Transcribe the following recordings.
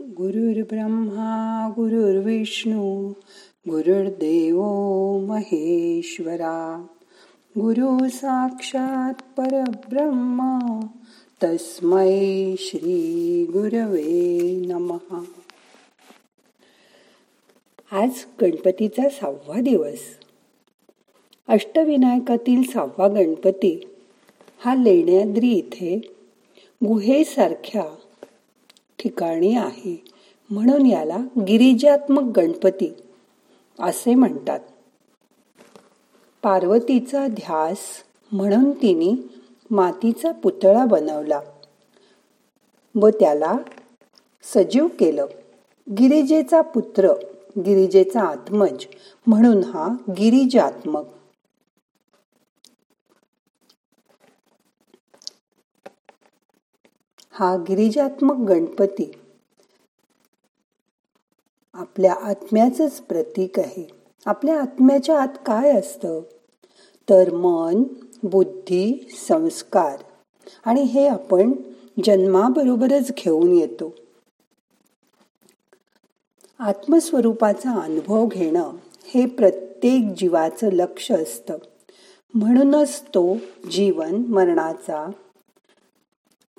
गुरुर्ब्रह्मा गुरुर्विष्णू गुरुर्देव महेश्वरा। गुरु साक्षात परब्रह्मा तस्मै श्री गुरवे नमहा आज गणपतीचा सहावा दिवस. अष्टविनायकातील सहावा गणपती हा लेण्याद्री इथे गुहेसारख्या ठिकाणी आहे. म्हणून याला गिरिजात्मक गणपती असे म्हणतात. पार्वतीचा ध्यास म्हणून तिने मातीचा पुतळा बनवला व त्याला सजीव केलं. गिरिजेचा पुत्र गिरिजेचा आत्मज म्हणून हा गिरिजात्मक हा गिरिजात्मक गणपती आपल्या आत्म्याचंच प्रतीक आहे. आपल्या आत्म्याच्या आत काय असतं? तर मन बुद्धी संस्कार. आणि हे आपण जन्माबरोबरच घेऊन येतो. आत्मस्वरूपाचा अनुभव घेणं हे प्रत्येक जीवाचं लक्ष असतं. म्हणूनच तो जीवन मरणाचा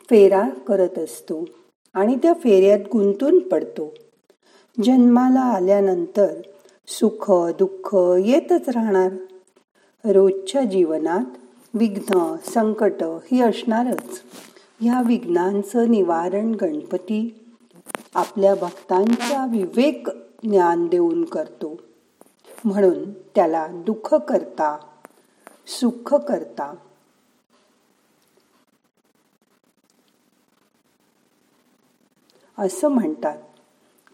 फेरा करत असतो आणि त्या फेऱ्यात गुंतून पडतो. जन्माला आल्यानंतर सुख दुःख येतच राहणार. रोजच्या जीवनात विघ्न संकट ही असणारच. ह्या विघ्नांचं निवारण गणपती आपल्या भक्तांचा विवेक ज्ञान देऊन करतो. म्हणून त्याला दुःख करता सुख करता असं म्हणतात.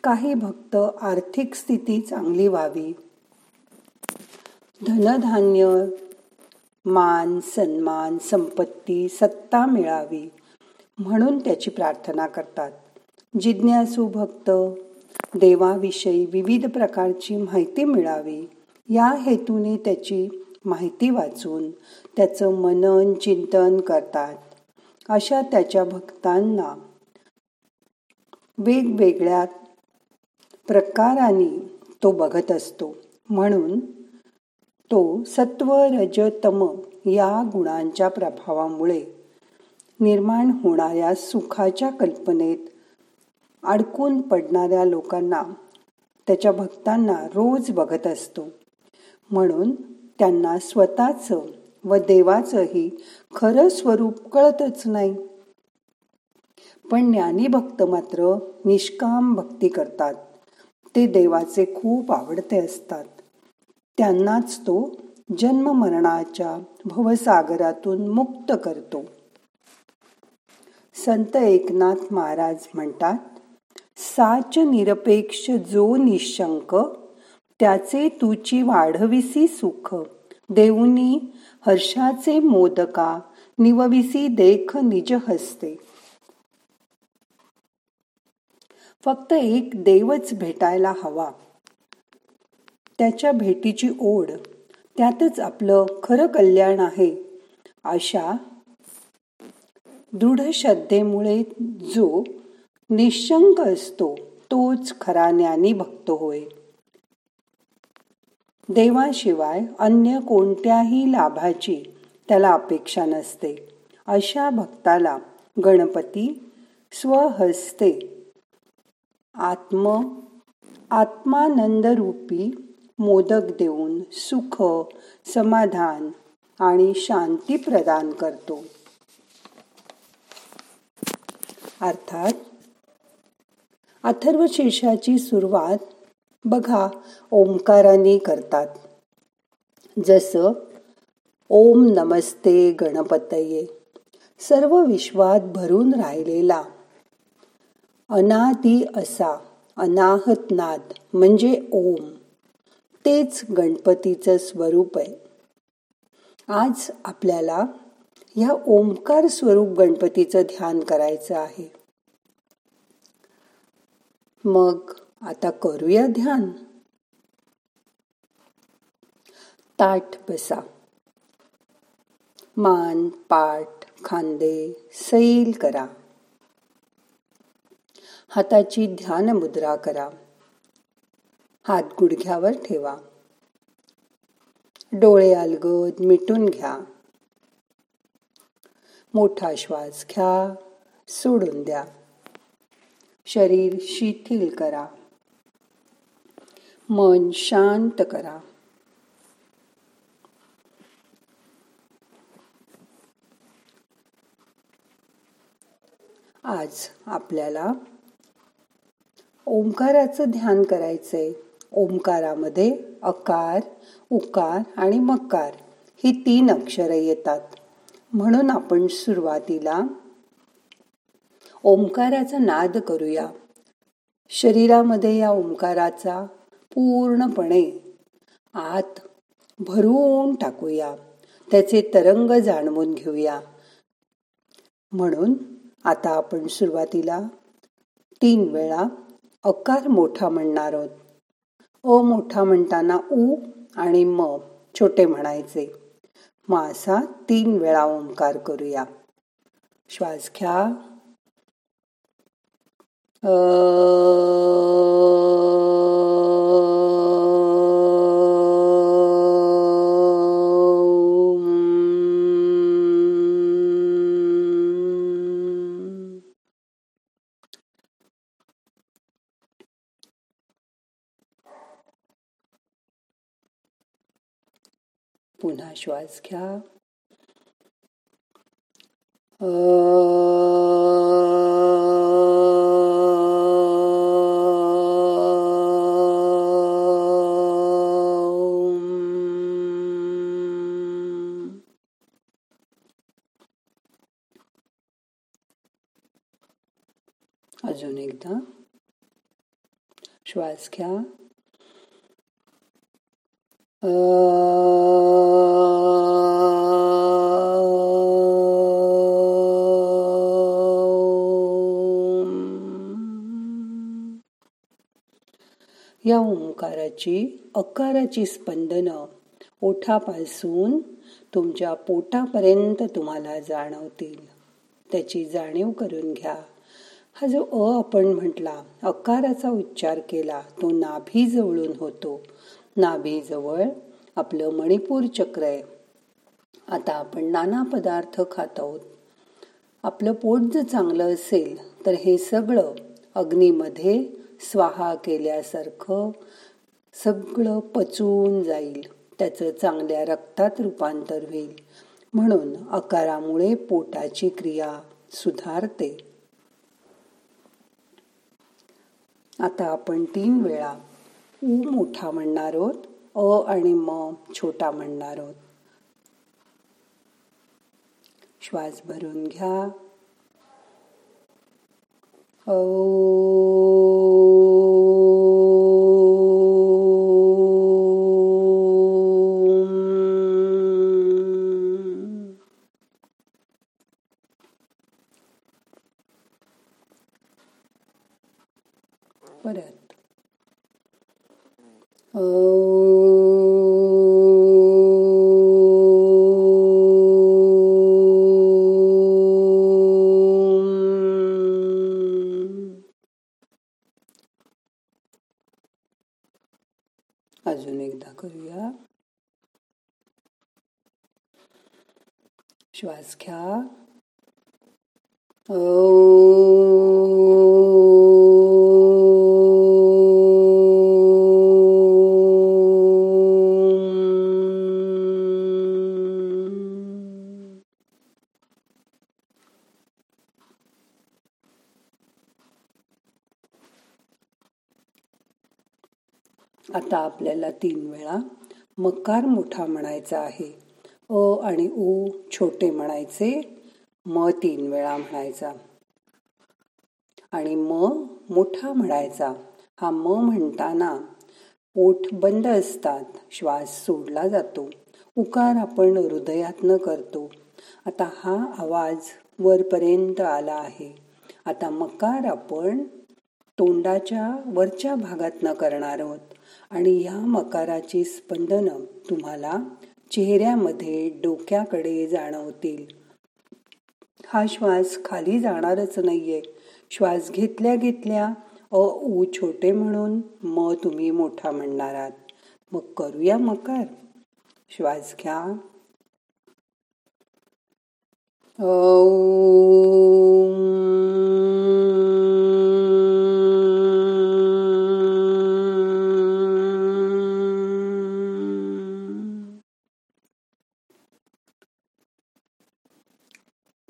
काही भक्त आर्थिक स्थिती चांगली व्हावी. धनधान्य मान सन्मान संपत्ती सत्ता मिळावी म्हणून त्याची प्रार्थना करतात. जिज्ञासू भक्त देवाविषयी विविध प्रकारची माहिती मिळावी. या हेतूने त्याची माहिती वाचून त्याचं मनन चिंतन करतात. अशा त्याच्या भक्तांना वेगवेगळ्या प्रकाराने तो बघत असतो. म्हणून तो सत्व रजतम या गुणांच्या प्रभावामुळे निर्माण होणाऱ्या सुखाच्या कल्पनेत अडकून पडणाऱ्या लोकांना त्याच्या भक्तांना रोज बघत असतो. म्हणून त्यांना स्वतःचं व देवाचंही खरं स्वरूप कळतच नाही. पण ज्ञानी भक्त मात्र निष्काम भक्ती करतात. ते देवाचे खूप आवडते असतात. त्यांनाच तो जन्म मरणाच्या भवसागरातून मुक्त करतो. संत एकनाथ महाराज म्हणतात साच निरपेक्ष जो निशंक त्याचे तुची वाढविसी सुख. देऊनी हर्षाचे मोदका निवविसी देख निज हस्ते. फक्त एक देवच भेटायला हवा. त्याच्या भेटीची ओढ त्यातच आपलं खरं कल्याण आहे. अशा दृढ श्रद्धेमुळे जो निशंक असतो तोच खरा ज्ञानी भक्त होय. देवाशिवाय अन्य कोणत्याही लाभाची त्याला अपेक्षा नसते. अशा भक्ताला गणपती स्वहस्ते आत्म आत्मानंदरूपी मोदक देऊन सुख समाधान आणि शांती प्रदान करतो. अर्थात अथर्व शीर्षाची सुरुवात बघा ओंकाराने करतात. जसं ओम नमस्ते गणपतये सर्व विश्वात भरून राहिलेला अनादी असा अनाहतनाद म्हणजे ओम. तेच गणपतीचं स्वरूप आहे. आज आपल्याला या ओंकार स्वरूप गणपतीचं ध्यान करायचं आहे. मग आता करूया ध्यान. ताट बसा. मान पाठ खांदे सैल करा. हाताची ध्यान मुद्रा करा. हात गुडघ्यावर ठेवा. डोळे अलगद मिटून घ्या. मोठा श्वास घ्या. सोडून द्या. शरीर शिथिल करा. मन शांत करा. आज आपल्याला ओंकाराचं ध्यान करायचंय. ओंकारामध्ये अकार उकार आणि मकार ही तीन अक्षरं येतात. म्हणून आपण सुरुवातीला ओंकाराचा नाद करूया. शरीरामध्ये या ओंकाराचा पूर्णपणे आत भरून टाकूया. त्याचे तरंग जाणवून घेऊया. म्हणून आता आपण सुरुवातीला तीन वेळा अकार मोठा म्हणणार आहोत. अ मोठा म्हणताना उ आणि म छोटे म्हणायचे. मग असा तीन वेळा ओंकार करूया. श्वास घ्या. श्वास घ्या. अजून एकदा. श्वास घ्या. या ओंकाराची अकाराची स्पंदनं ओठापासून तुमच्या पोटापर्यंत तुम्हाला जाणवतील. त्याची जाणीव करून घ्या. हा जो अ आपण म्हटला अकाराचा उच्चार केला तो नाभी जवळून होतो. नाभीजवळ आपलं मणिपूर चक्र आहे. आता आपण नाना पदार्थ खात आहोत. आपलं पोट जर चांगलं असेल तर हे सगळं अग्नीमध्ये स्वाहा केल्यासारखं सगळं पचवून जाईल. त्याचं चांगल्या रक्तात रूपांतर होईल. म्हणून अकारामुळे पोटाची क्रिया सुधारते. आता आपण तीन वेळा उ मोठा म्हणणार आहोत अ आणि म छोटा म्हणणार आहोत. श्वास भरून घ्या. परत अजून एकदा करूया श्वास घ्या आता आपल्याला तीन वेळा मकार मोठा म्हणायचा आहे. अ आणि उ छोटे म्हणायचे म तीन वेळा म्हणायचा. आणि म मोठा म्हणायचा. हा म म्हणताना ओठ बंद असतात श्वास सोडला जातो उकार आपण हृदयातनं करतो. आता हा आवाज वरपर्यंत आला आहे. आता मकार आपण तोंडाच्या वरच्या भागातनं करणार आहोत. आणि या मकाराची स्पंदनं तुम्हाला चेहऱ्यामध्ये डोक्याकडे जाणवतील. हा श्वास खाली जाणारच नाहीये. श्वास घेतल्या घेतल्या अ उ छोटे म्हणून म तुम्ही मोठा म्हणणार आहात. मग करूया मकार. श्वास घ्या.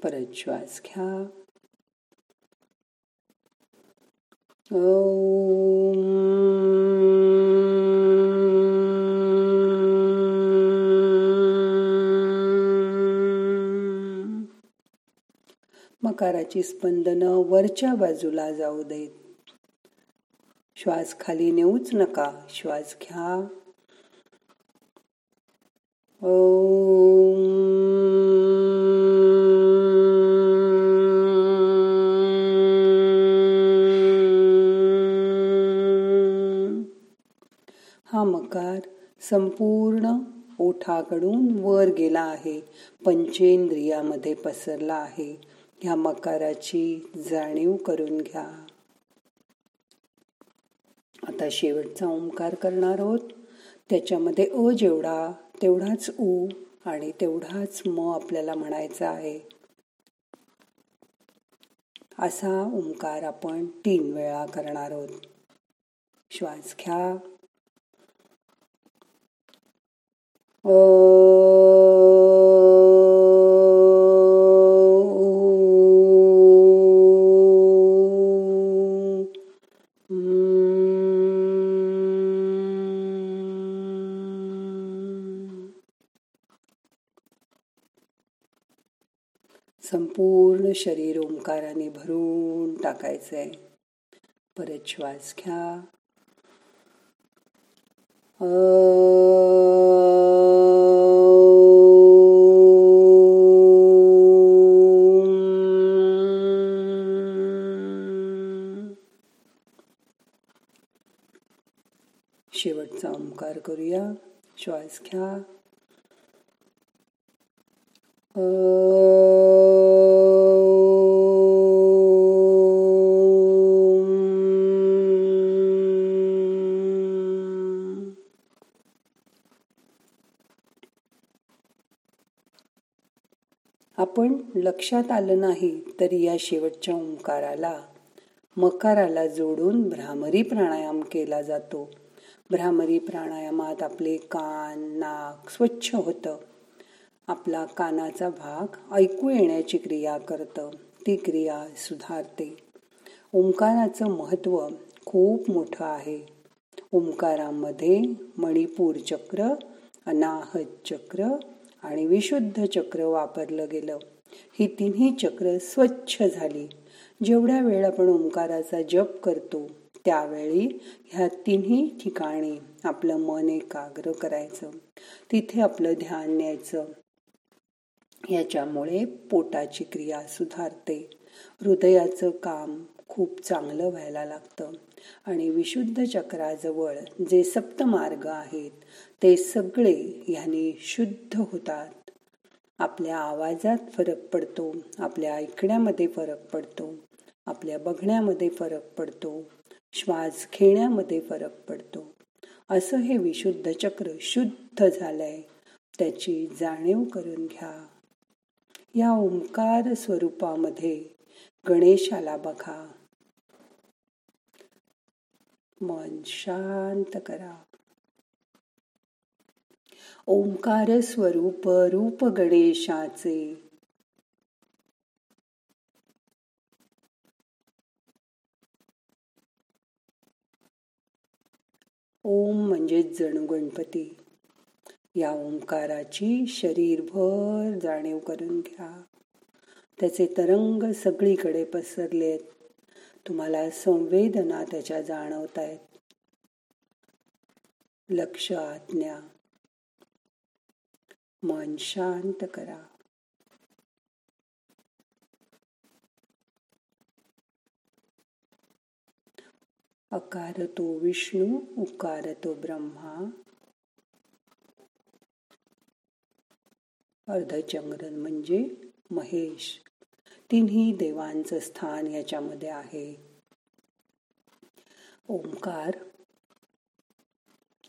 परत श्वास घ्या मकाराची स्पंदनं वरच्या बाजूला जाऊ देत. श्वास खाली नेऊच नका श्वास घ्या. हा मकार संपूर्ण ओठाकडून वर गेला आहे. पंचेंद्रियामध्ये पसरला आहे. ह्या मकाराची जाणीव करून घ्या. आता शेवटचा ओंकार करणार आहोत. त्याच्यामध्ये अ जेवढा तेवढाच उ आणि तेवढाच म आपल्याला म्हणायचा आहे. असा ओंकार आपण तीन वेळा करणार आहोत. श्वास घ्या. संपूर्ण शरीर ओंकाराने भरून टाकायचंय. परत श्वास घ्या. करूया. श्वास घ्या. आपण लक्षात आलं नाही तरी या शेवटच्या ओंकाराला मकाराला जोडून भ्रामरी प्राणायाम केला जातो. भ्रामरी प्राणायामात आपले कान नाक स्वच्छ होतं. आपला कानाचा भाग ऐकू येण्याची क्रिया करतं. ती क्रिया सुधारते. ओंकाराचं महत्त्व खूप मोठं आहे. ओंकारामध्ये मणिपूर चक्र अनाहत चक्र आणि विशुद्ध चक्र वापरलं गेलं. ही तिन्ही चक्र स्वच्छ झाली. जेवढ्या वेळ आपण ओंकाराचा जप करतो त्यावेळी ह्या तिन्ही ठिकाणी आपलं मन एकाग्र करायचं. तिथे आपलं ध्यान न्यायचं. याच्यामुळे पोटाची क्रिया सुधारते. हृदयाचं काम खूप चांगलं व्हायला लागतं. आणि विशुद्ध चक्राजवळ जे सप्तमार्ग आहेत ते सगळे ह्याने शुद्ध होतात. आपल्या आवाजात फरक पडतो आपल्या ऐकण्यामध्ये फरक पडतो आपल्या बघण्यामध्ये फरक पडतो श्वास घेण्यामध्ये फरक पडतो. असं हे विशुद्ध चक्र शुद्ध झालंय. त्याची जाणीव करून घ्या. या ओंकार स्वरूपामध्ये गणेशाला बघा. मन शांत करा. ओंकार स्वरूप रूप गणेशाचे ओम म्हणजे जणू गणपती. या ओंकाराची शरीरभर जाणीव करून घ्या. त्याचे तरंग सगळीकडे पसरलेत. तुम्हाला संवेदना त्याच्या जाणवत आहेत लक्ष आज्ञा मन शांत करा. अकार तो विष्णू उकार तो ब्रह्मा. अर्धचंद्रन म्हणजे महेश. तिन्ही देवांचं स्थान याच्यामध्ये आहे. ओंकार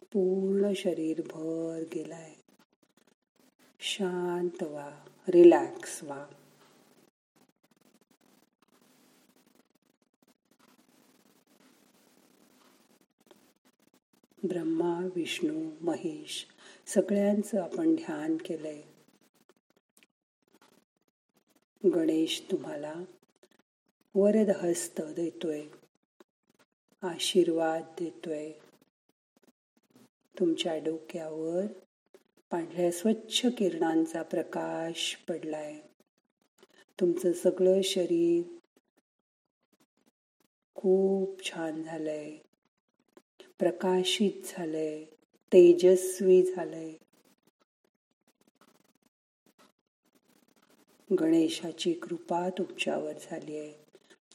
पूर्ण शरीर भर गेलाय. शांत व्हा रिलॅक्स व्हा. ब्रह्मा विष्णू महेश सगळ्यांचं आपण ध्यान केलंय. गणेश तुम्हाला वरदहस्त देतोय आशीर्वाद देतोय. तुमच्या डोक्यावर पांढऱ्या स्वच्छ किरणांचा प्रकाश पडलाय. तुमचं सगळं शरीर खूप छान झालंय. प्रकाशित झालंय तेजस्वी झालंय. गणेशाची कृपा तुमच्यावर झाली आहे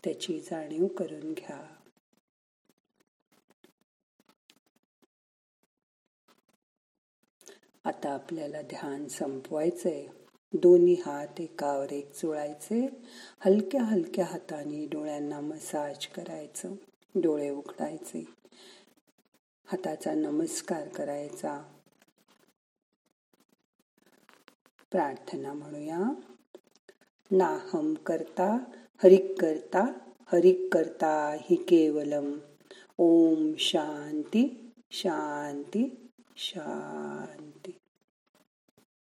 त्याची जाणीव करून घ्या. आता आपल्याला ध्यान संपवायचंय. दोन्ही हात एकावर एक चुळायचे हलक्या हलक्या हाताने डोळ्यांना मसाज करायचं डोळे उघडायचे. हाताचा नमस्कार करायचा. प्रार्थना म्हणूया. नाहम करता हरिक करता हरिक करता हि केवलम. ओम शांती शांती शांती.